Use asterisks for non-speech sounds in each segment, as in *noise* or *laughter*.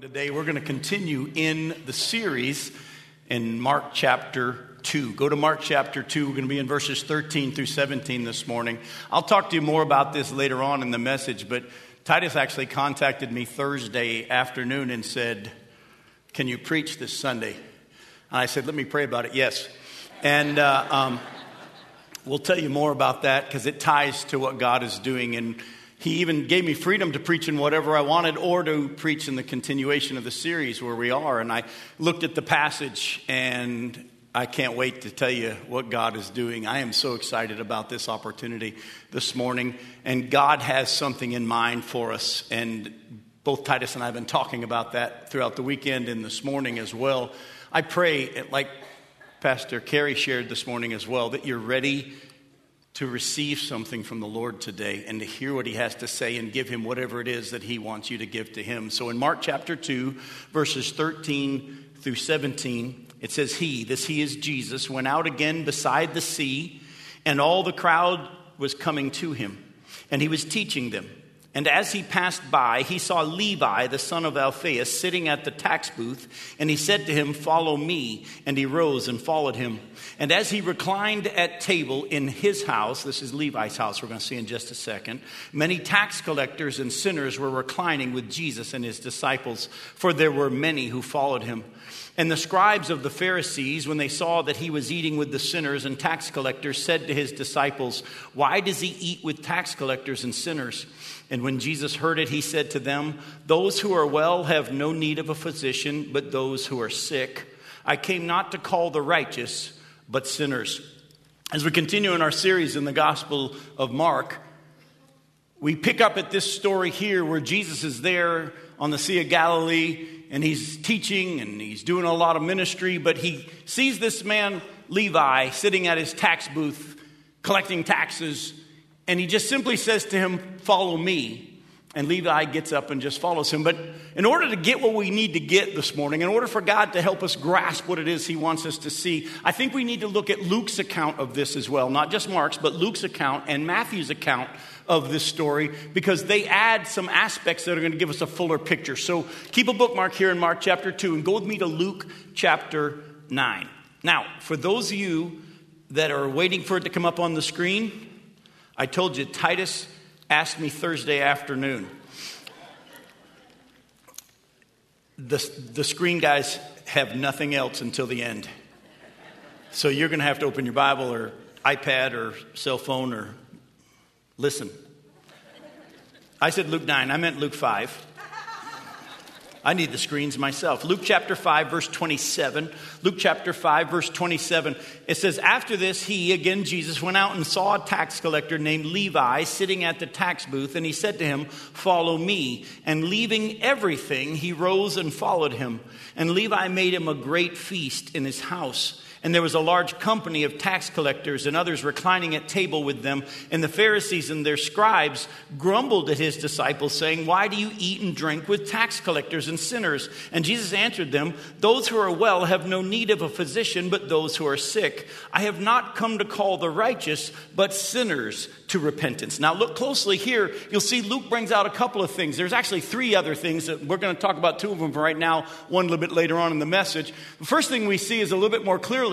Today we're going to continue in the series in Mark chapter 2. Go to Mark chapter 2. We're going to be in verses 13 through 17 this morning. I'll talk to you more about this later on in the message, but Titus actually contacted me Thursday afternoon and said, Can you preach this Sunday? And I said, Let me pray about it. Yes. And uh, um, we'll tell you more about that because it ties to what God is doing. And he even gave me freedom to preach in whatever I wanted or to preach in the continuation of the series where we are. And I looked at the passage and I can't wait to tell you what God is doing. I am so excited about this opportunity this morning. And God has something in mind for us. And both Titus and I have been talking about that throughout the weekend and this morning as well. I pray, like Pastor Carey shared this morning as well, that you're ready to receive something from the Lord today and to hear what he has to say and give him whatever it is that he wants you to give to him. So in Mark chapter 2, verses 13 through 17, it says, He, this He is Jesus, went out again beside the sea, and all the crowd was coming to him, and he was teaching them. And as he passed by, he saw Levi, the son of Alphaeus, sitting at the tax booth, and he said to him, Follow me. And he rose and followed him. And as he reclined at table in his house, this is Levi's house, we're going to see in just a second, many tax collectors and sinners were reclining with Jesus and his disciples, for there were many who followed him. And the scribes of the Pharisees, when they saw that he was eating with the sinners and tax collectors, said to his disciples, Why does he eat with tax collectors and sinners? And when Jesus heard it, he said to them, Those who are well have no need of a physician, but those who are sick. I came not to call the righteous, but sinners. As we continue in our series in the Gospel of Mark, we pick up at this story here where Jesus is there on the Sea of Galilee and he's teaching and he's doing a lot of ministry, but he sees this man, Levi, sitting at his tax booth collecting taxes, and he just simply says to him, Follow me. And Levi gets up and just follows him. But in order to get what we need to get this morning, in order for God to help us grasp what it is He wants us to see, I think we need to look at Luke's account of this as well. Not just Mark's, but Luke's account and Matthew's account of this story because they add some aspects that are going to give us a fuller picture. So keep a bookmark here in Mark chapter 2 and go with me to Luke chapter 9. Now, for those of you that are waiting for it to come up on the screen, I told you Titus asked me Thursday afternoon. The, the screen guys have nothing else until the end. So you're going to have to open your Bible or iPad or cell phone or Listen. I said Luke 9, I meant Luke 5. I need the screens myself. Luke chapter 5, verse 27. Luke chapter 5, verse 27. It says, After this, he, again Jesus, went out and saw a tax collector named Levi sitting at the tax booth, and he said to him, Follow me. And leaving everything, he rose and followed him. And Levi made him a great feast in his house. And there was a large company of tax collectors and others reclining at table with them. And the Pharisees and their scribes grumbled at his disciples, saying, Why do you eat and drink with tax collectors and sinners? And Jesus answered them, Those who are well have no need of a physician, but those who are sick. I have not come to call the righteous, but sinners to repentance. Now, look closely here. You'll see Luke brings out a couple of things. There's actually three other things that we're going to talk about two of them right now, one a little bit later on in the message. The first thing we see is a little bit more clearly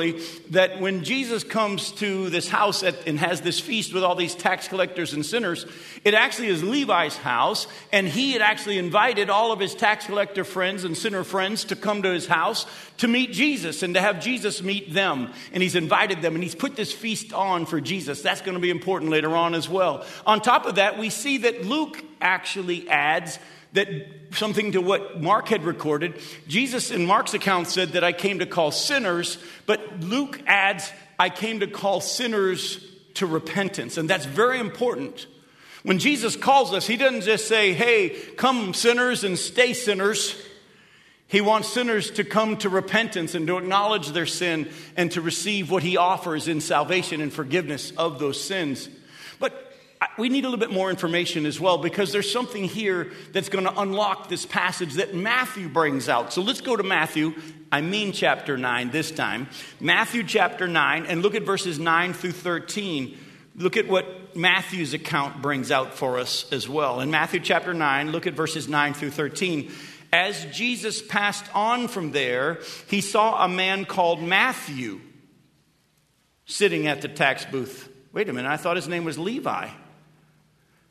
that when Jesus comes to this house at, and has this feast with all these tax collectors and sinners, it actually is Levi's house, and he had actually invited all of his tax collector friends and sinner friends to come to his house to meet Jesus and to have Jesus meet them. And he's invited them, and he's put this feast on for Jesus. That's going to be important later on as well. On top of that, we see that Luke actually adds that something to what Mark had recorded. Jesus in Mark's account said that I came to call sinners, but Luke adds, I came to call sinners to repentance. And that's very important. When Jesus calls us, he doesn't just say, hey, come sinners and stay sinners. He wants sinners to come to repentance and to acknowledge their sin and to receive what he offers in salvation and forgiveness of those sins. But we need a little bit more information as well because there's something here that's going to unlock this passage that Matthew brings out. So let's go to Matthew, I mean chapter 9 this time. Matthew chapter 9, and look at verses 9 through 13. Look at what Matthew's account brings out for us as well. In Matthew chapter 9, look at verses 9 through 13. As Jesus passed on from there, he saw a man called Matthew sitting at the tax booth. Wait a minute, I thought his name was Levi.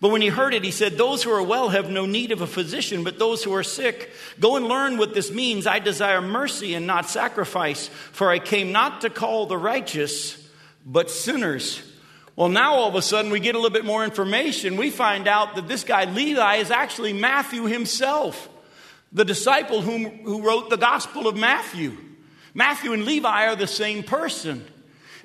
But when he heard it, he said, Those who are well have no need of a physician, but those who are sick. Go and learn what this means. I desire mercy and not sacrifice, for I came not to call the righteous, but sinners. Well, now all of a sudden we get a little bit more information. We find out that this guy, Levi, is actually Matthew himself, the disciple whom, who wrote the Gospel of Matthew. Matthew and Levi are the same person.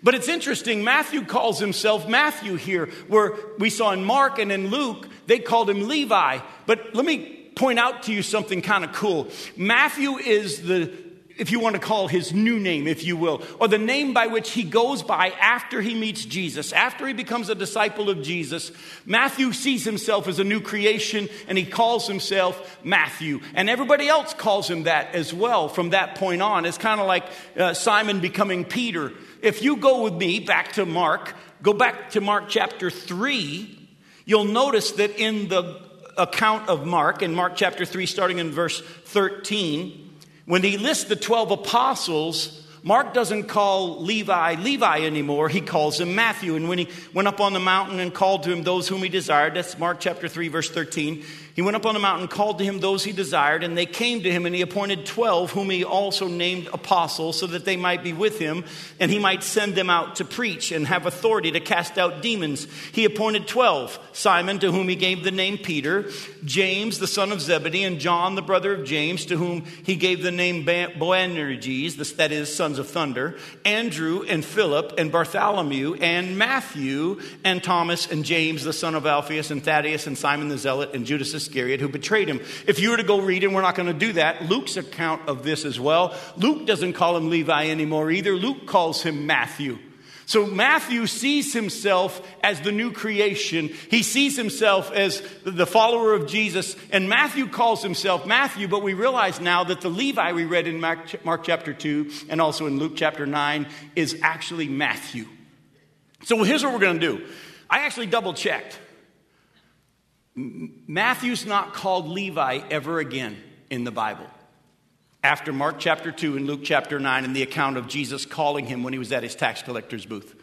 But it's interesting, Matthew calls himself Matthew here, where we saw in Mark and in Luke, they called him Levi. But let me point out to you something kind of cool. Matthew is the, if you want to call his new name, if you will, or the name by which he goes by after he meets Jesus, after he becomes a disciple of Jesus. Matthew sees himself as a new creation and he calls himself Matthew. And everybody else calls him that as well from that point on. It's kind of like uh, Simon becoming Peter. If you go with me back to Mark, go back to Mark chapter 3, you'll notice that in the account of Mark, in Mark chapter 3, starting in verse 13, when he lists the 12 apostles, Mark doesn't call Levi Levi anymore. He calls him Matthew. And when he went up on the mountain and called to him those whom he desired, that's Mark chapter 3, verse 13, he went up on a mountain, and called to him those he desired, and they came to him, and he appointed twelve, whom he also named apostles, so that they might be with him, and he might send them out to preach and have authority to cast out demons. He appointed twelve Simon, to whom he gave the name Peter, James, the son of Zebedee, and John, the brother of James, to whom he gave the name Boanerges, that is, sons of thunder, Andrew, and Philip, and Bartholomew, and Matthew, and Thomas, and James, the son of Alphaeus, and Thaddeus, and Simon the Zealot, and Judas Iscariot who betrayed him. If you were to go read, and we're not going to do that, Luke's account of this as well. Luke doesn't call him Levi anymore either. Luke calls him Matthew. So Matthew sees himself as the new creation. He sees himself as the follower of Jesus. And Matthew calls himself Matthew, but we realize now that the Levi we read in Mark, Mark chapter 2 and also in Luke chapter 9 is actually Matthew. So here's what we're going to do. I actually double checked. Matthew's not called Levi ever again in the Bible. After Mark chapter 2 and Luke chapter 9 and the account of Jesus calling him when he was at his tax collector's booth.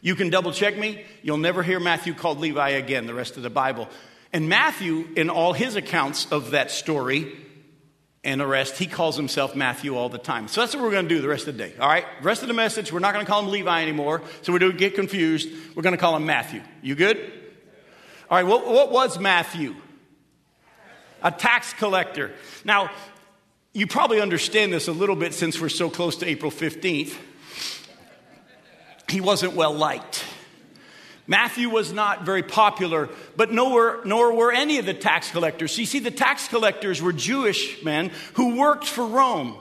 You can double check me. You'll never hear Matthew called Levi again, the rest of the Bible. And Matthew, in all his accounts of that story and arrest, he calls himself Matthew all the time. So that's what we're going to do the rest of the day. All right? The rest of the message, we're not going to call him Levi anymore. So we don't get confused. We're going to call him Matthew. You good? All right, what, what was Matthew? A tax collector. Now, you probably understand this a little bit since we're so close to April 15th. He wasn't well liked. Matthew was not very popular, but nor, nor were any of the tax collectors. You see, the tax collectors were Jewish men who worked for Rome.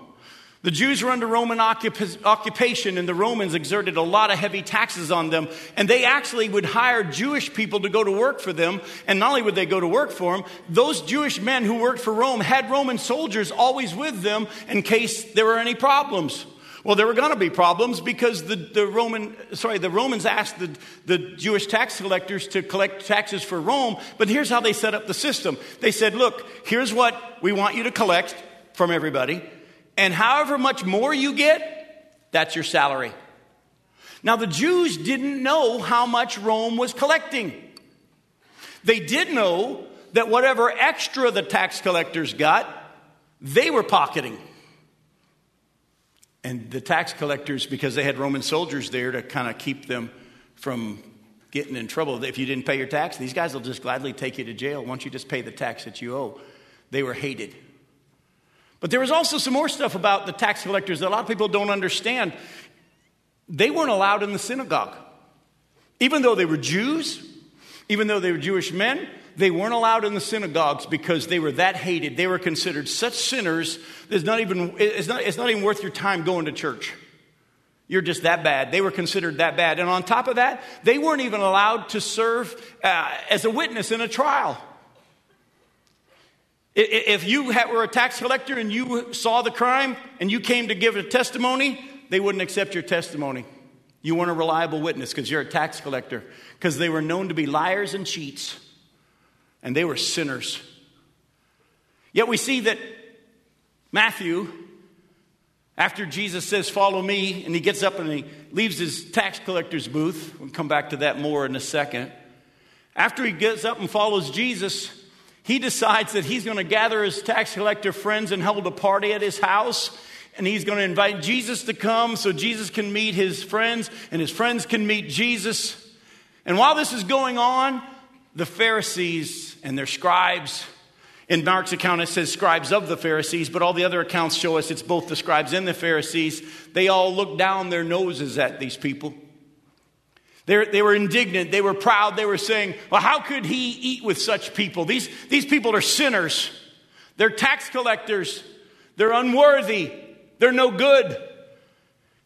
The Jews were under Roman occupation, and the Romans exerted a lot of heavy taxes on them. And they actually would hire Jewish people to go to work for them. And not only would they go to work for them, those Jewish men who worked for Rome had Roman soldiers always with them in case there were any problems. Well, there were going to be problems because the, the Roman, sorry, the Romans asked the, the Jewish tax collectors to collect taxes for Rome. But here's how they set up the system. They said, look, here's what we want you to collect from everybody. And however much more you get, that's your salary. Now, the Jews didn't know how much Rome was collecting. They did know that whatever extra the tax collectors got, they were pocketing. And the tax collectors, because they had Roman soldiers there to kind of keep them from getting in trouble, if you didn't pay your tax, these guys will just gladly take you to jail once you just pay the tax that you owe. They were hated. But there was also some more stuff about the tax collectors that a lot of people don't understand. They weren't allowed in the synagogue. Even though they were Jews, even though they were Jewish men, they weren't allowed in the synagogues because they were that hated. They were considered such sinners, it's not even, it's not, it's not even worth your time going to church. You're just that bad. They were considered that bad. And on top of that, they weren't even allowed to serve uh, as a witness in a trial. If you were a tax collector and you saw the crime and you came to give a testimony, they wouldn't accept your testimony. You weren't a reliable witness because you're a tax collector, because they were known to be liars and cheats, and they were sinners. Yet we see that Matthew, after Jesus says, Follow me, and he gets up and he leaves his tax collector's booth. We'll come back to that more in a second. After he gets up and follows Jesus, he decides that he's going to gather his tax collector friends and hold a party at his house. And he's going to invite Jesus to come so Jesus can meet his friends and his friends can meet Jesus. And while this is going on, the Pharisees and their scribes in Mark's account, it says scribes of the Pharisees, but all the other accounts show us it's both the scribes and the Pharisees. They all look down their noses at these people. They're, they were indignant. They were proud. They were saying, Well, how could he eat with such people? These, these people are sinners. They're tax collectors. They're unworthy. They're no good.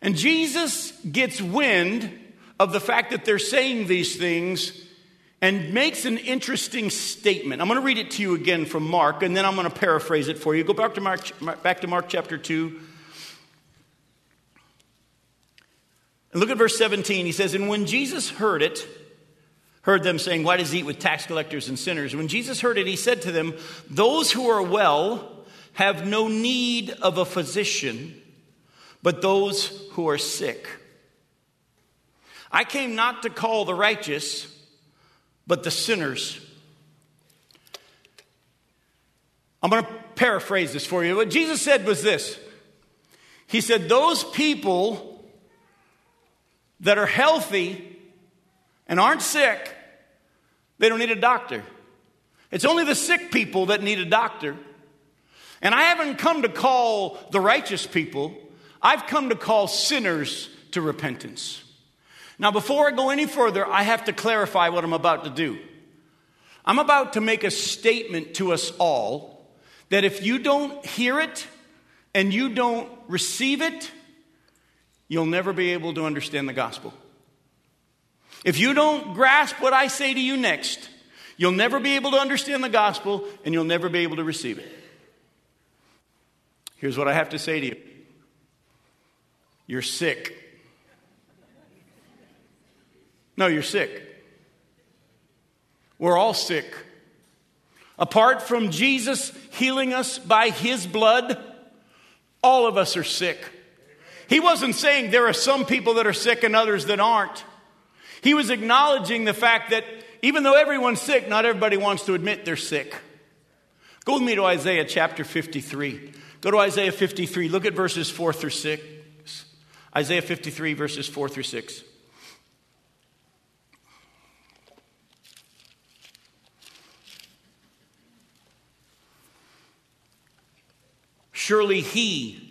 And Jesus gets wind of the fact that they're saying these things and makes an interesting statement. I'm going to read it to you again from Mark, and then I'm going to paraphrase it for you. Go back to Mark, back to Mark chapter 2. And look at verse 17. He says, And when Jesus heard it, heard them saying, Why does he eat with tax collectors and sinners? When Jesus heard it, he said to them, Those who are well have no need of a physician, but those who are sick. I came not to call the righteous but the sinners. I'm going to paraphrase this for you. What Jesus said was this He said, Those people that are healthy and aren't sick, they don't need a doctor. It's only the sick people that need a doctor. And I haven't come to call the righteous people, I've come to call sinners to repentance. Now, before I go any further, I have to clarify what I'm about to do. I'm about to make a statement to us all that if you don't hear it and you don't receive it, you'll never be able to understand the gospel. If you don't grasp what I say to you next, you'll never be able to understand the gospel and you'll never be able to receive it. Here's what I have to say to you you're sick. No, you're sick. We're all sick. Apart from Jesus healing us by his blood, all of us are sick. He wasn't saying there are some people that are sick and others that aren't. He was acknowledging the fact that even though everyone's sick, not everybody wants to admit they're sick. Go with me to Isaiah chapter 53. Go to Isaiah 53. Look at verses 4 through 6. Isaiah 53, verses 4 through 6. Surely He,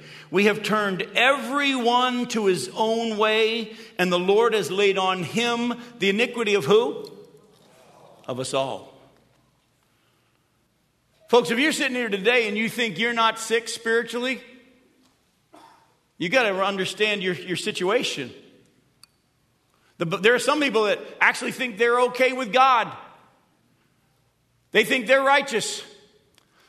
We have turned everyone to his own way, and the Lord has laid on him the iniquity of who? Of us all. Folks, if you're sitting here today and you think you're not sick spiritually, you got to understand your, your situation. The, there are some people that actually think they're okay with God, they think they're righteous.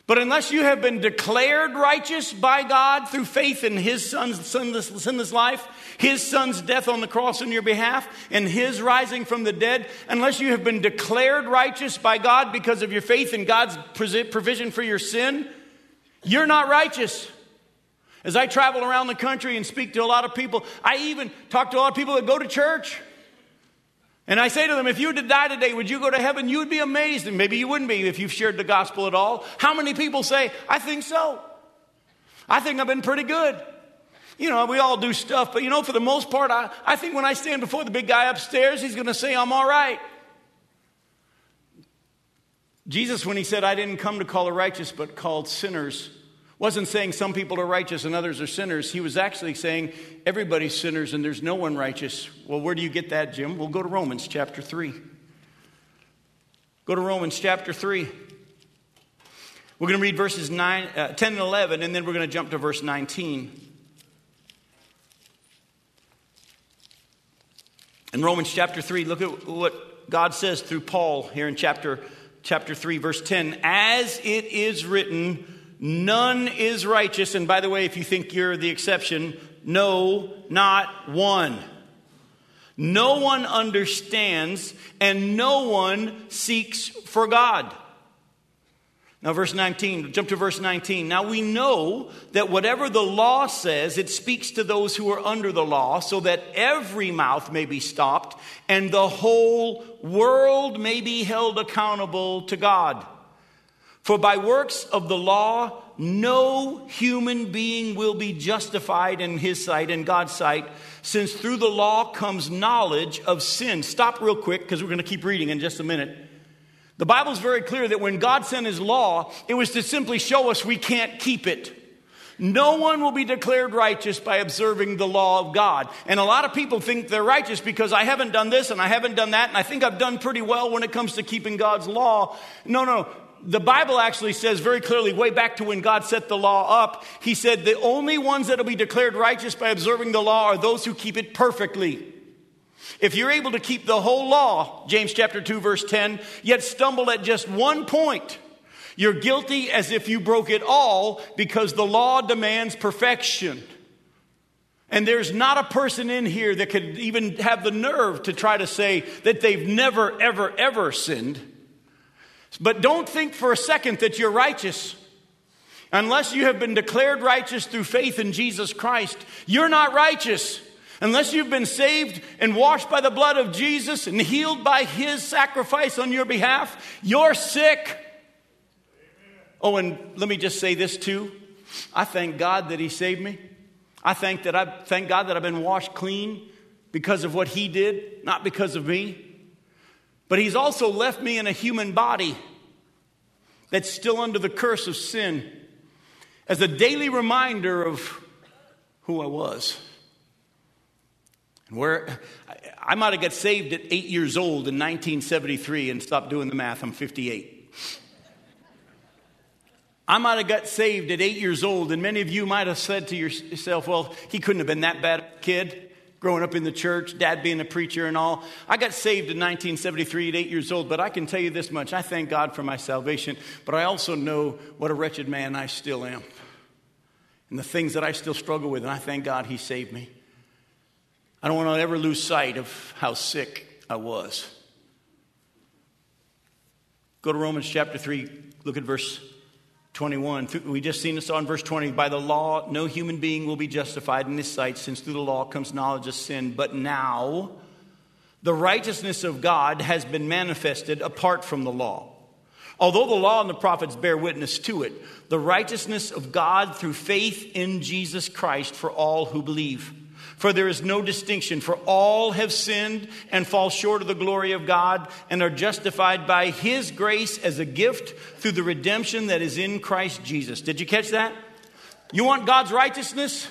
But unless you have been declared righteous by God through faith in His Son's sinless, sinless life, His Son's death on the cross on your behalf, and His rising from the dead, unless you have been declared righteous by God because of your faith in God's provision for your sin, you're not righteous. As I travel around the country and speak to a lot of people, I even talk to a lot of people that go to church. And I say to them, if you were to die today, would you go to heaven? You would be amazed, and maybe you wouldn't be if you've shared the gospel at all. How many people say, I think so? I think I've been pretty good. You know, we all do stuff, but you know, for the most part, I, I think when I stand before the big guy upstairs, he's going to say, I'm all right. Jesus, when he said, I didn't come to call the righteous, but called sinners, wasn't saying some people are righteous and others are sinners. He was actually saying everybody's sinners and there's no one righteous. Well, where do you get that, Jim? We'll go to Romans chapter 3. Go to Romans chapter 3. We're going to read verses 9, uh, 10 and 11, and then we're going to jump to verse 19. In Romans chapter 3, look at what God says through Paul here in chapter, chapter 3, verse 10. As it is written, none is righteous. And by the way, if you think you're the exception, no, not one. No one understands, and no one seeks for God. Now, verse 19, jump to verse 19. Now we know that whatever the law says, it speaks to those who are under the law, so that every mouth may be stopped and the whole world may be held accountable to God. For by works of the law, no human being will be justified in his sight, in God's sight, since through the law comes knowledge of sin. Stop real quick because we're going to keep reading in just a minute. The Bible's very clear that when God sent his law, it was to simply show us we can't keep it. No one will be declared righteous by observing the law of God. And a lot of people think they're righteous because I haven't done this and I haven't done that, and I think I've done pretty well when it comes to keeping God's law. No, no. The Bible actually says very clearly, way back to when God set the law up, He said the only ones that will be declared righteous by observing the law are those who keep it perfectly. If you're able to keep the whole law, James chapter 2 verse 10, yet stumble at just one point, you're guilty as if you broke it all because the law demands perfection. And there's not a person in here that could even have the nerve to try to say that they've never, ever, ever sinned. But don't think for a second that you're righteous. Unless you have been declared righteous through faith in Jesus Christ, you're not righteous. Unless you've been saved and washed by the blood of Jesus and healed by his sacrifice on your behalf, you're sick. Oh, and let me just say this too. I thank God that he saved me. I thank that I thank God that I've been washed clean because of what he did, not because of me. But he's also left me in a human body that's still under the curse of sin as a daily reminder of who I was. And Where I might have got saved at eight years old in 1973 and stopped doing the math. I'm 58. I might have got saved at eight years old, and many of you might have said to yourself, well, he couldn't have been that bad a kid growing up in the church, dad being a preacher and all. I got saved in 1973 at eight years old, but I can tell you this much I thank God for my salvation, but I also know what a wretched man I still am and the things that I still struggle with, and I thank God he saved me. I don't want to ever lose sight of how sick I was. Go to Romans chapter 3, look at verse 21. We just seen this on verse 20. By the law, no human being will be justified in his sight, since through the law comes knowledge of sin. But now, the righteousness of God has been manifested apart from the law. Although the law and the prophets bear witness to it, the righteousness of God through faith in Jesus Christ for all who believe. For there is no distinction, for all have sinned and fall short of the glory of God and are justified by His grace as a gift through the redemption that is in Christ Jesus. Did you catch that? You want God's righteousness?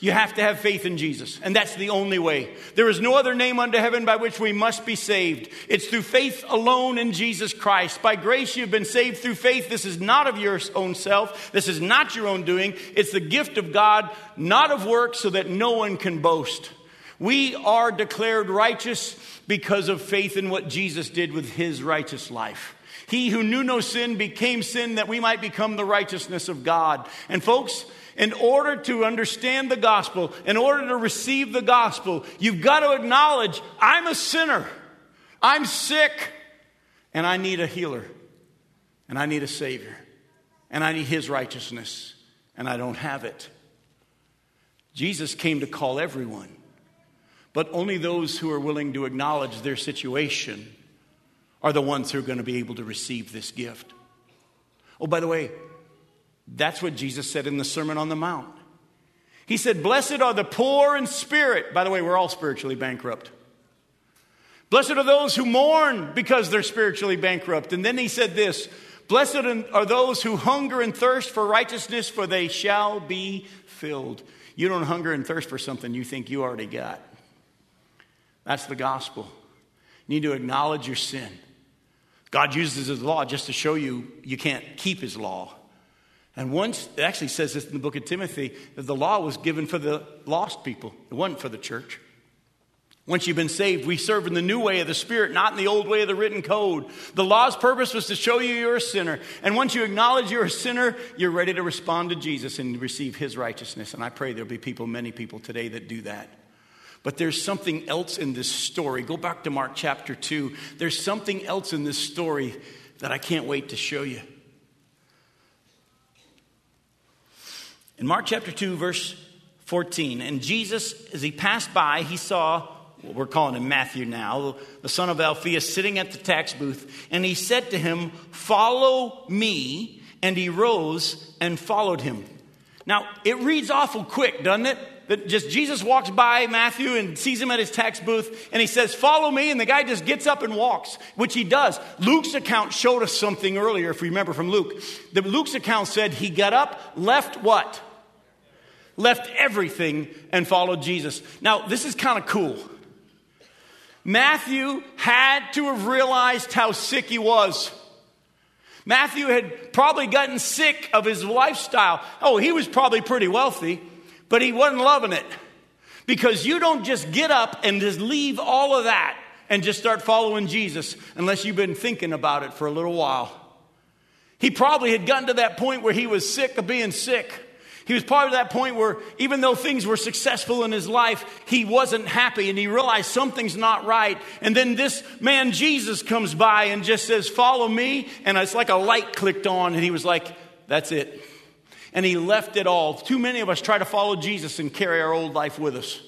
You have to have faith in Jesus, and that's the only way. There is no other name under heaven by which we must be saved. It's through faith alone in Jesus Christ. By grace, you've been saved through faith. This is not of your own self, this is not your own doing. It's the gift of God, not of works, so that no one can boast. We are declared righteous because of faith in what Jesus did with his righteous life. He who knew no sin became sin that we might become the righteousness of God. And folks, in order to understand the gospel, in order to receive the gospel, you've got to acknowledge I'm a sinner. I'm sick. And I need a healer. And I need a savior. And I need his righteousness. And I don't have it. Jesus came to call everyone, but only those who are willing to acknowledge their situation are the ones who are going to be able to receive this gift. Oh, by the way, that's what Jesus said in the Sermon on the Mount. He said, Blessed are the poor in spirit. By the way, we're all spiritually bankrupt. Blessed are those who mourn because they're spiritually bankrupt. And then he said this Blessed are those who hunger and thirst for righteousness, for they shall be filled. You don't hunger and thirst for something you think you already got. That's the gospel. You need to acknowledge your sin. God uses his law just to show you you can't keep his law. And once, it actually says this in the book of Timothy, that the law was given for the lost people, it wasn't for the church. Once you've been saved, we serve in the new way of the Spirit, not in the old way of the written code. The law's purpose was to show you you're a sinner. And once you acknowledge you're a sinner, you're ready to respond to Jesus and receive his righteousness. And I pray there'll be people, many people today, that do that. But there's something else in this story. Go back to Mark chapter 2. There's something else in this story that I can't wait to show you. In Mark chapter 2, verse 14, and Jesus, as he passed by, he saw what we're calling him Matthew now, the son of Alphaeus, sitting at the tax booth, and he said to him, Follow me. And he rose and followed him. Now, it reads awful quick, doesn't it? That just Jesus walks by Matthew and sees him at his tax booth, and he says, Follow me. And the guy just gets up and walks, which he does. Luke's account showed us something earlier, if we remember from Luke. The Luke's account said he got up, left what? Left everything and followed Jesus. Now, this is kind of cool. Matthew had to have realized how sick he was. Matthew had probably gotten sick of his lifestyle. Oh, he was probably pretty wealthy, but he wasn't loving it. Because you don't just get up and just leave all of that and just start following Jesus unless you've been thinking about it for a little while. He probably had gotten to that point where he was sick of being sick. He was part of that point where even though things were successful in his life, he wasn't happy and he realized something's not right. And then this man, Jesus, comes by and just says, Follow me. And it's like a light clicked on, and he was like, That's it. And he left it all. Too many of us try to follow Jesus and carry our old life with us.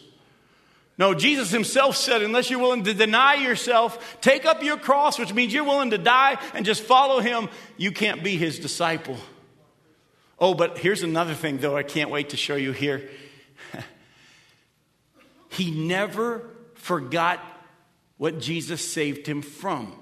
No, Jesus himself said, unless you're willing to deny yourself, take up your cross, which means you're willing to die and just follow him, you can't be his disciple. Oh, but here's another thing, though, I can't wait to show you here. *laughs* he never forgot what Jesus saved him from.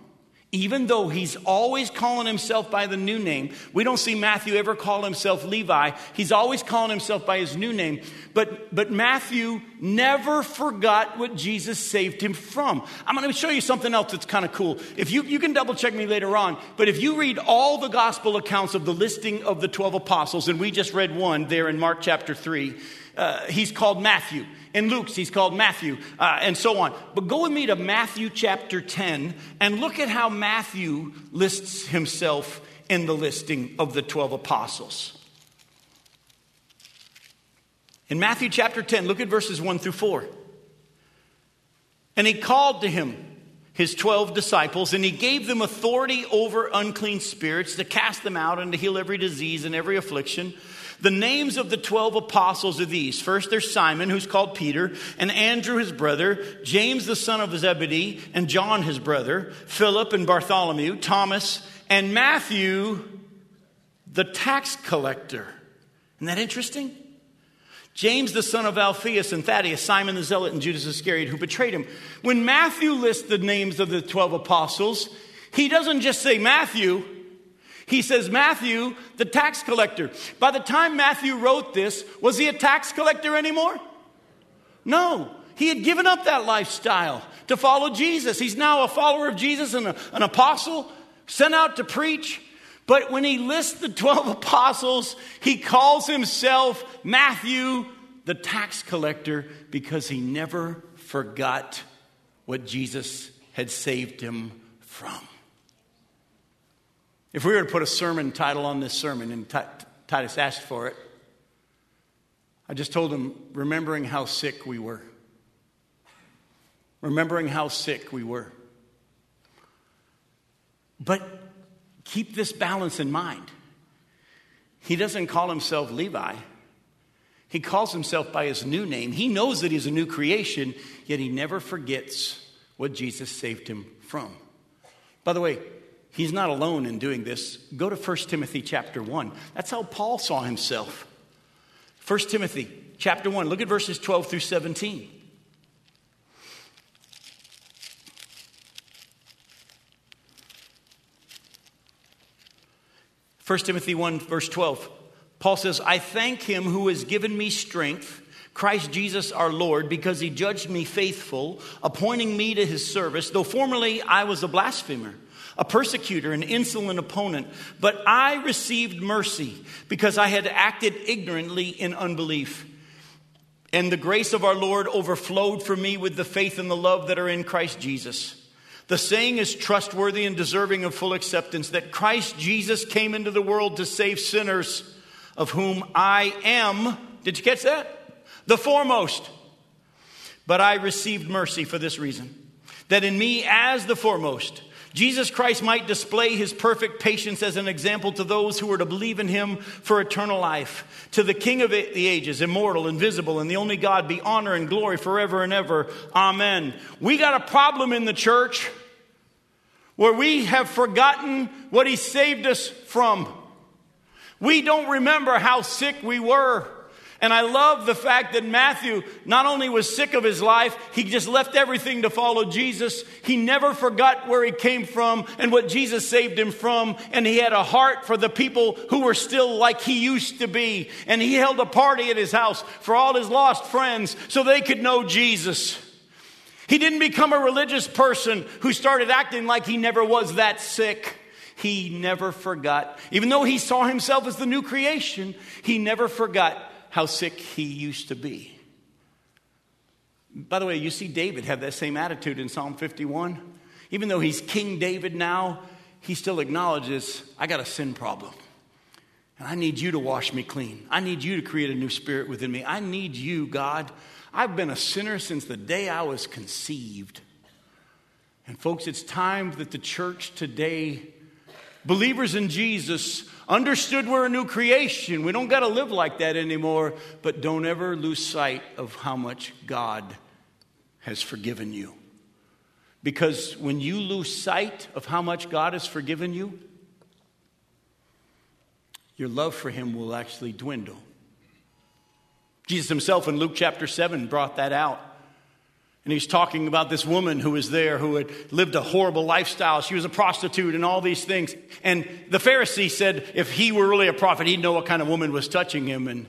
Even though he's always calling himself by the new name, we don't see Matthew ever call himself Levi. He's always calling himself by his new name. But, but Matthew never forgot what Jesus saved him from. I'm going to show you something else that's kind of cool. If you, you can double check me later on, but if you read all the gospel accounts of the listing of the 12 apostles, and we just read one there in Mark chapter 3, uh, he's called Matthew. In Luke's, he's called Matthew, uh, and so on. But go with me to Matthew chapter 10 and look at how Matthew lists himself in the listing of the 12 apostles. In Matthew chapter 10, look at verses 1 through 4. And he called to him his 12 disciples, and he gave them authority over unclean spirits to cast them out and to heal every disease and every affliction. The names of the 12 apostles are these. First, there's Simon, who's called Peter, and Andrew, his brother, James, the son of Zebedee, and John, his brother, Philip and Bartholomew, Thomas, and Matthew, the tax collector. Isn't that interesting? James, the son of Alphaeus, and Thaddeus, Simon the Zealot, and Judas Iscariot, who betrayed him. When Matthew lists the names of the 12 apostles, he doesn't just say Matthew, he says, Matthew, the tax collector. By the time Matthew wrote this, was he a tax collector anymore? No. He had given up that lifestyle to follow Jesus. He's now a follower of Jesus and a, an apostle sent out to preach. But when he lists the 12 *laughs* apostles, he calls himself Matthew, the tax collector, because he never forgot what Jesus had saved him from. If we were to put a sermon title on this sermon, and Titus asked for it, I just told him, remembering how sick we were. Remembering how sick we were. But keep this balance in mind. He doesn't call himself Levi. He calls himself by his new name. He knows that he's a new creation, yet he never forgets what Jesus saved him from. By the way, He's not alone in doing this. Go to 1 Timothy chapter 1. That's how Paul saw himself. 1 Timothy chapter 1. Look at verses 12 through 17. 1 Timothy 1, verse 12. Paul says, I thank him who has given me strength, Christ Jesus our Lord, because he judged me faithful, appointing me to his service, though formerly I was a blasphemer, a persecutor, an insolent opponent. But I received mercy because I had acted ignorantly in unbelief. And the grace of our Lord overflowed for me with the faith and the love that are in Christ Jesus. The saying is trustworthy and deserving of full acceptance that Christ Jesus came into the world to save sinners, of whom I am, did you catch that? The foremost. But I received mercy for this reason that in me, as the foremost, Jesus Christ might display his perfect patience as an example to those who were to believe in him for eternal life. To the King of the ages, immortal, invisible, and the only God, be honor and glory forever and ever. Amen. We got a problem in the church where we have forgotten what he saved us from. We don't remember how sick we were. And I love the fact that Matthew not only was sick of his life, he just left everything to follow Jesus. He never forgot where he came from and what Jesus saved him from. And he had a heart for the people who were still like he used to be. And he held a party at his house for all his lost friends so they could know Jesus. He didn't become a religious person who started acting like he never was that sick. He never forgot. Even though he saw himself as the new creation, he never forgot how sick he used to be. By the way, you see David have that same attitude in Psalm 51. Even though he's King David now, he still acknowledges, I got a sin problem. And I need you to wash me clean. I need you to create a new spirit within me. I need you, God. I've been a sinner since the day I was conceived. And, folks, it's time that the church today, believers in Jesus, Understood we're a new creation. We don't got to live like that anymore, but don't ever lose sight of how much God has forgiven you. Because when you lose sight of how much God has forgiven you, your love for Him will actually dwindle. Jesus Himself in Luke chapter 7 brought that out. And he's talking about this woman who was there who had lived a horrible lifestyle. She was a prostitute and all these things. And the Pharisee said if he were really a prophet, he'd know what kind of woman was touching him. And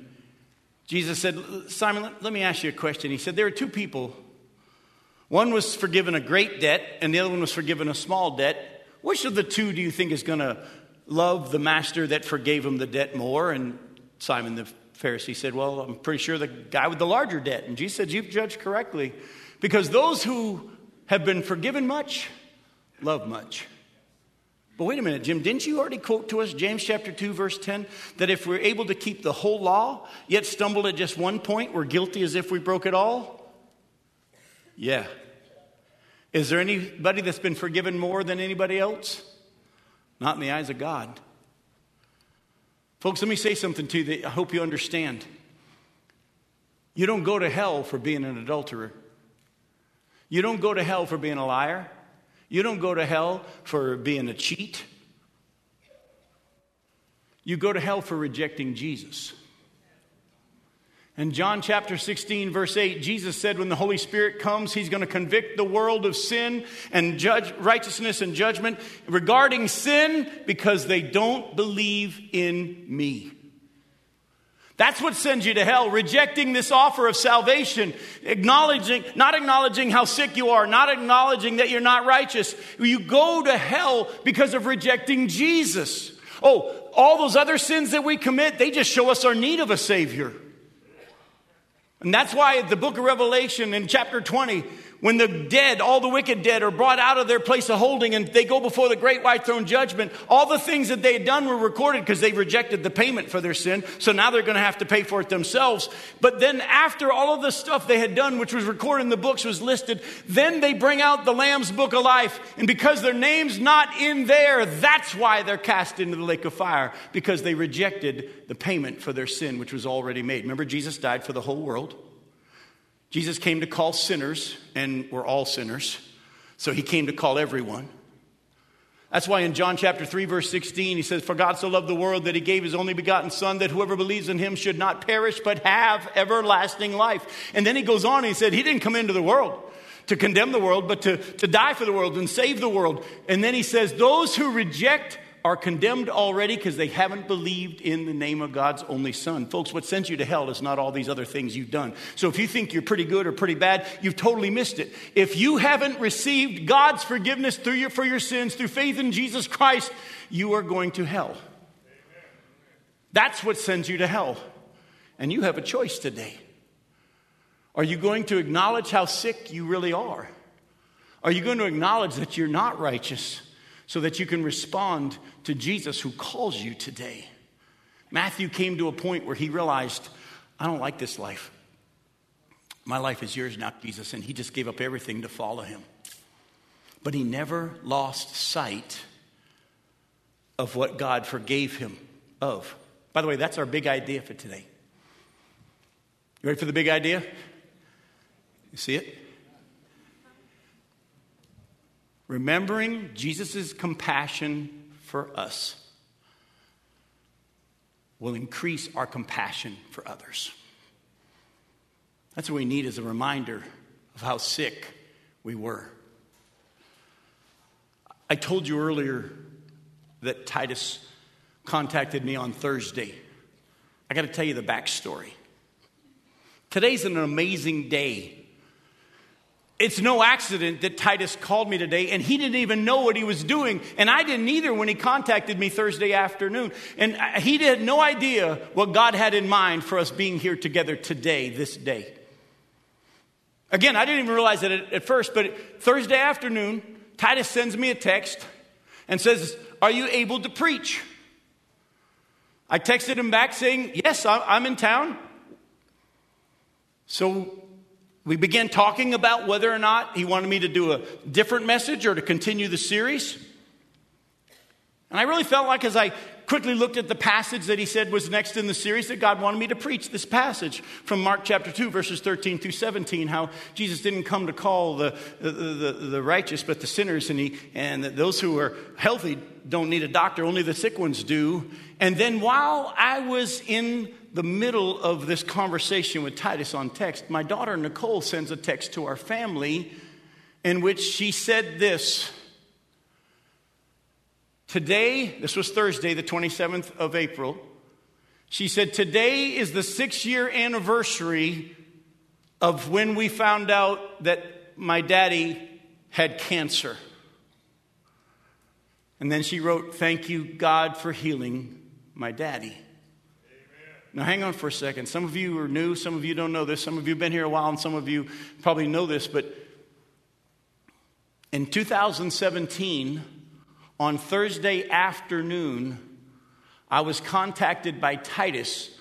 Jesus said, Simon, let, me ask you a question. He said, There are two people. One was forgiven a great debt, and the other one was forgiven a small debt. Which of the two do you think is going to love the master that forgave him the debt more? And Simon the Pharisee said, Well, I'm pretty sure the guy with the larger debt. And Jesus said, You've judged correctly. Because those who have been forgiven much love much. But wait a minute, Jim, didn't you already quote to us James chapter 2, verse 10, that if we're able to keep the whole law, yet stumble at just one point, we're guilty as if we broke it all? Yeah. Is there anybody that's been forgiven more than anybody else? Not in the eyes of God. Folks, let me say something to you that I hope you understand. You don't go to hell for being an adulterer. You don't go to hell for being a liar. You don't go to hell for being a cheat. You go to hell for rejecting Jesus. In John chapter 16, verse 8, Jesus said, When the Holy Spirit comes, He's going to convict the world of sin and judge righteousness and judgment regarding sin because they don't believe in me. That's what sends you to hell, rejecting this offer of salvation, acknowledging, not acknowledging how sick you are, not acknowledging that you're not righteous. You go to hell because of rejecting Jesus. Oh, all those other sins that we commit, they just show us our need of a Savior. And that's why the book of Revelation in chapter 20, when the dead, all the wicked dead, are brought out of their place of holding and they go before the great white throne judgment, all the things that they had done were recorded because they rejected the payment for their sin. So now they're going to have to pay for it themselves. But then after all of the stuff they had done, which was recorded in the books, was listed, then they bring out the Lamb's book of life. And because their name's not in there, that's why they're cast into the lake of fire because they rejected the payment for their sin, which was already made. Remember, Jesus died for the whole world. Jesus came to call sinners, and we're all sinners, so he came to call everyone. That's why in John chapter 3, verse 16, he says, For God so loved the world that he gave his only begotten Son, that whoever believes in him should not perish, but have everlasting life. And then he goes on, he said, He didn't come into the world to condemn the world, but to, to die for the world and save the world. And then he says, Those who reject are condemned already because they haven't believed in the name of God's only Son. Folks, what sends you to hell is not all these other things you've done. So if you think you're pretty good or pretty bad, you've totally missed it. If you haven't received God's forgiveness through your, for your sins through faith in Jesus Christ, you are going to hell. That's what sends you to hell. And you have a choice today. Are you going to acknowledge how sick you really are? Are you going to acknowledge that you're not righteous? So that you can respond to Jesus who calls you today. Matthew came to a point where he realized, I don't like this life. My life is yours now, Jesus, and he just gave up everything to follow him. But he never lost sight of what God forgave him of. By the way, that's our big idea for today. You ready for the big idea? You see it? Remembering Jesus' compassion for us will increase our compassion for others. That's what we need as a reminder of how sick we were. I told you earlier that Titus contacted me on Thursday. I got to tell you the backstory. Today's an amazing day it's no accident that Titus called me today and he didn't even know what he was doing. And I didn't either when he contacted me Thursday afternoon. And he had no idea what God had in mind for us being here together today, this day. Again, I didn't even realize it at, first, but Thursday afternoon, Titus sends me a text and says, Are you able to preach? I texted him back saying, Yes, I'm in town. So we began talking about whether or not he wanted me to do a different message or to continue the series. And I really felt like as I quickly looked at the passage that he said was next in the series that God wanted me to preach this passage from Mark chapter 2, verses 13 through 17, how Jesus didn't come to call the, the, the, the righteous, but the sinners, and, he, and that those who are healthy don't need a doctor, only the sick ones do. And then while I was in the middle of this conversation with Titus on text, my daughter Nicole sends a text to our family in which she said this. Today, this was Thursday, the 27th of April. She said, Today is the six year anniversary of when we found out that my daddy had cancer. And then she wrote, Thank you, God, for healing my daddy. Now, hang on for a second. Some of you are new, some of you don't know this, some of you have been here a while, and some of you probably know this, but in 2017, on Thursday afternoon, I was contacted by Titus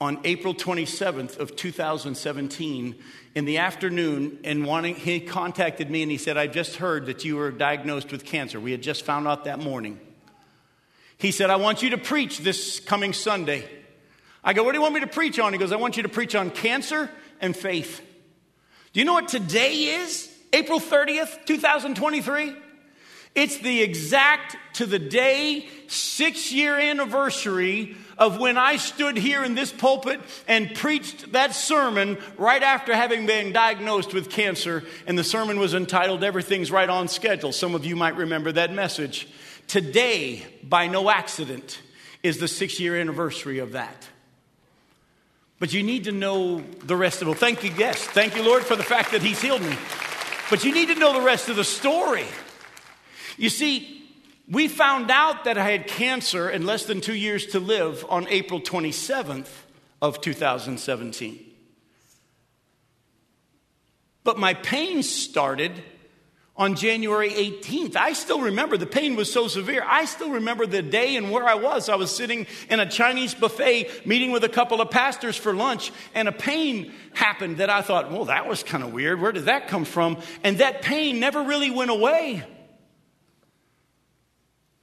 on April 27th of 2017 in the afternoon and wanting he contacted me and he said I just heard that you were diagnosed with cancer. We had just found out that morning. He said I want you to preach this coming Sunday. I go, What do you want me to preach on? He goes, I want you to preach on cancer and faith. Do you know what today is? April 30th, 2023? It's the exact to the day six year anniversary of when I stood here in this pulpit and preached that sermon right after having been diagnosed with cancer. And the sermon was entitled Everything's Right on Schedule. Some of you might remember that message. Today, by no accident, is the six year anniversary of that. But you need to know the rest of it. Thank you, yes. Thank you, Lord, for the fact that He's healed me. But you need to know the rest of the story. You see, we found out that I had cancer and less than two years to live on April 27th of 2017. But my pain started on January 18th. I still remember the pain was so severe. I still remember the day and where I was. I was sitting in a Chinese buffet meeting with a couple of pastors for lunch, and a pain happened that I thought, well, that was kind of weird. Where did that come from? And that pain never really went away.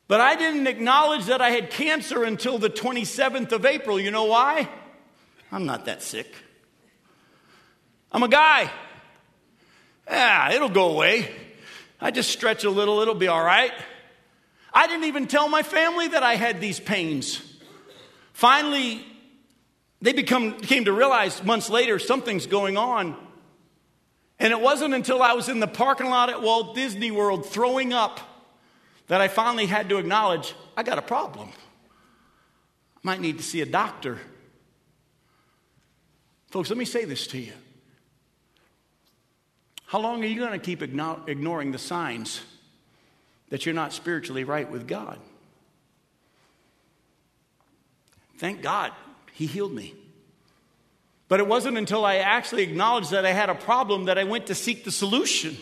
But I didn't acknowledge that I had cancer until the 27th of April. You know why? I'm not that sick. I'm a guy. Yeah, it'll go away. I just stretch a little, it'll be all right. I didn't even tell my family that I had these pains. Finally, they become, came to realize months later something's going on. And it wasn't until I was in the parking lot at Walt Disney World throwing up that I finally had to acknowledge I got a problem. I might need to see a doctor. Folks, let me say this to you. How long are you going to keep ignoring the signs that you're not spiritually right with God? Thank God he healed me. But it wasn't until I actually acknowledged that I had a problem that I went to seek the solution.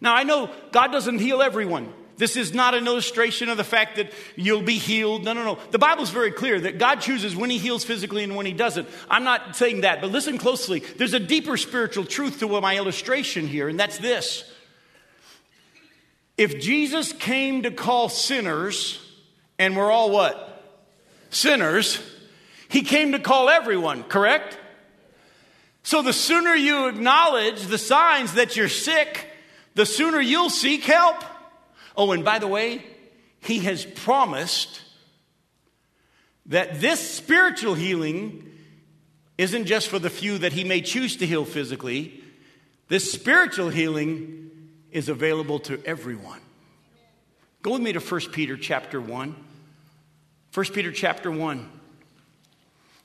Now, I know God doesn't heal everyone. This is not an illustration of the fact that you'll be healed. No, no, no. The Bible's very clear that God chooses when He heals physically and when He doesn't. I'm not saying that, but listen closely. There's a deeper spiritual truth to my illustration here, and that's this. If Jesus came to call sinners, and we're all what? Sinners, He came to call everyone, correct? So the sooner you acknowledge the signs that you're sick, the sooner you'll seek help. Oh, and by the way, he has promised that this spiritual healing isn't just for the few that he may choose to heal physically. This spiritual healing is available to everyone. Go with me to 1 Peter chapter 1. 1 Peter chapter 1.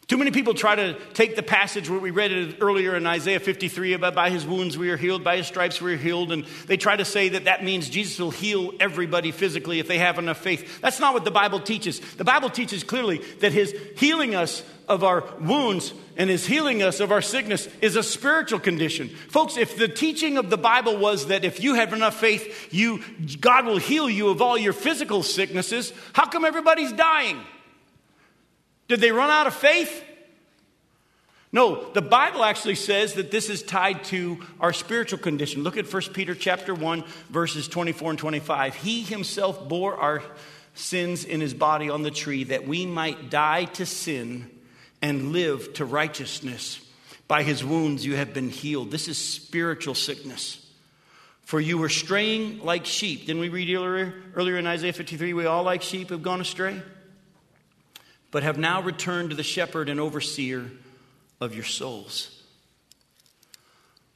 Too many people try to take the passage where we read it earlier in Isaiah 53 about by his wounds we are healed, by his stripes we are healed, and they try to say that that means Jesus will heal everybody physically if they have enough faith. That's not what the Bible teaches. The Bible teaches clearly that his healing us of our wounds and his healing us of our sickness is a spiritual condition. Folks, if the teaching of the Bible was that if you have enough faith, you God will heal you of all your physical sicknesses, how come everybody's dying? Did they run out of faith? No, the Bible actually says that this is tied to our spiritual condition. Look at 1 Peter chapter 1 verses 24 and 25. He himself bore our sins in his body on the tree that we might die to sin and live to righteousness. By his wounds you have been healed. This is spiritual sickness. For you were straying like sheep. Didn't we read earlier, earlier in Isaiah 53? We all like sheep have gone astray but have now returned to the shepherd and overseer of your souls.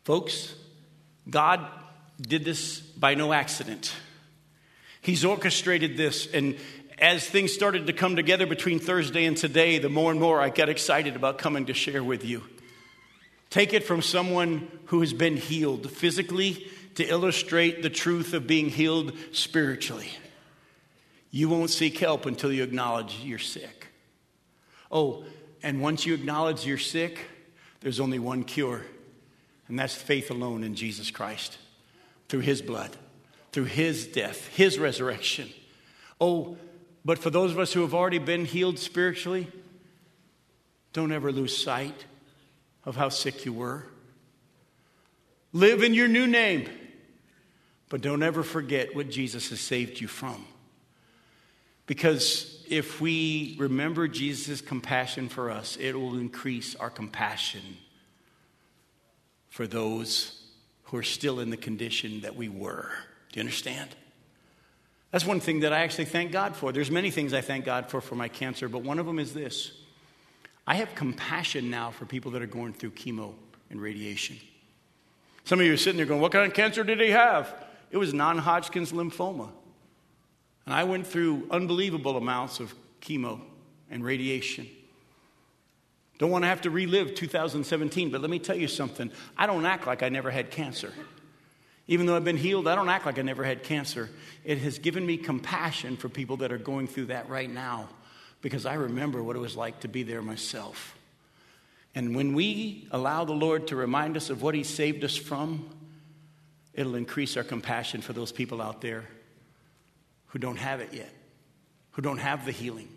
Folks, God did this by no accident. He's orchestrated this, and as things started to come together between Thursday and today, the more and more I got excited about coming to share with you. Take it from someone who has been healed physically to illustrate the truth of being healed spiritually. You won't seek help until you acknowledge you're sick. Oh, and once you acknowledge you're sick, there's only one cure, and that's faith alone in Jesus Christ through his blood, through his death, his resurrection. Oh, but for those of us who have already been healed spiritually, don't ever lose sight of how sick you were. Live in your new name, but don't ever forget what Jesus has saved you from. Because if we remember Jesus' compassion for us, it will increase our compassion for those who are still in the condition that we were. Do you understand? That's one thing that I actually thank God for. There's many things I thank God for for my cancer, but one of them is this. I have compassion now for people that are going through chemo and radiation. Some of you are sitting there going, What kind of cancer did he have? It was non Hodgkin's lymphoma. And I went through unbelievable amounts of chemo and radiation. Don't want to have to relive 2017, but let me tell you something. I don't act like I never had cancer. Even though I've been healed, I don't act like I never had cancer. It has given me compassion for people that are going through that right now because I remember what it was like to be there myself. And when we allow the Lord to remind us of what He saved us from, it'll increase our compassion for those people out there who don't have it yet, who don't have the healing.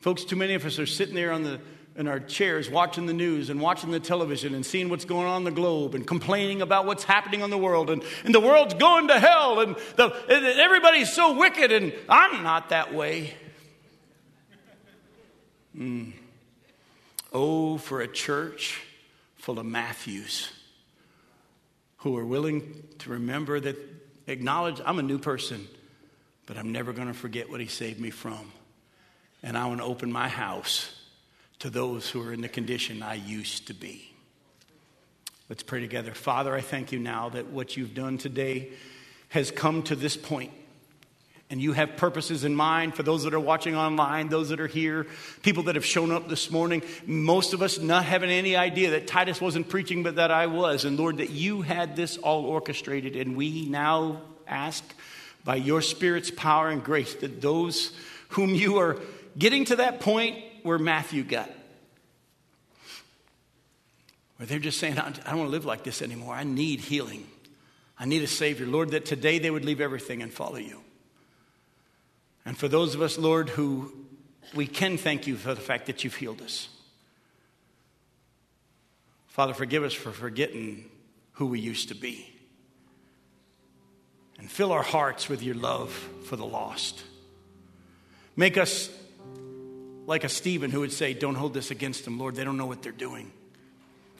Folks, too many of us are sitting there on the, in our chairs watching the news and watching the television and seeing what's going on in the globe and complaining about what's happening in the world and, and the world's going to hell and, the, and everybody's so wicked and I'm not that way. Mm. Oh, for a church full of Matthews who are willing to remember that, acknowledge I'm a new person but I'm never going to forget what He saved me from. And I want to open my house to those who are in the condition I used to be. Let's pray together. Father, I thank you now that what you've done today has come to this point and you have purposes in mind for those that are watching online, those that are here, people that have shown up this morning. Most of us not having any idea that Titus wasn't preaching, but that I was. And Lord, that you had this all orchestrated. And we now ask by your Spirit's power and grace that those whom you are getting to that point where Matthew got, where they're just saying, I don't want to live like this anymore. I need healing. I need a Savior. Lord, that today they would leave everything and follow you. And for those of us, Lord, who we can thank you for the fact that you've healed us. Father, forgive us for forgetting who we used to be. And fill our hearts with your love for the lost. Make us like a Stephen who would say, Don't hold this against them, Lord. They don't know what they're doing.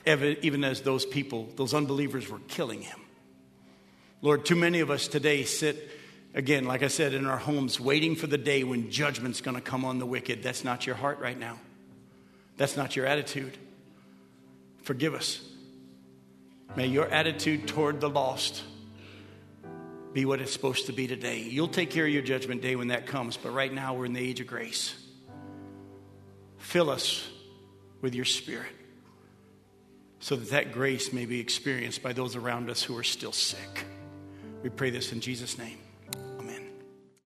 Even as those people, those unbelievers, were killing him. Lord, too many of us today sit again, like I said, in our homes, waiting for the day when judgment's going to come on the wicked. That's not your heart right now. That's not your attitude. Forgive us. May your attitude toward the lost be what it's supposed to be today. You'll take care of your judgment day when that comes, but right now we're in the age of grace. Fill us with your spirit so that that grace may be experienced by those around us who are still sick. We pray this in Jesus' name.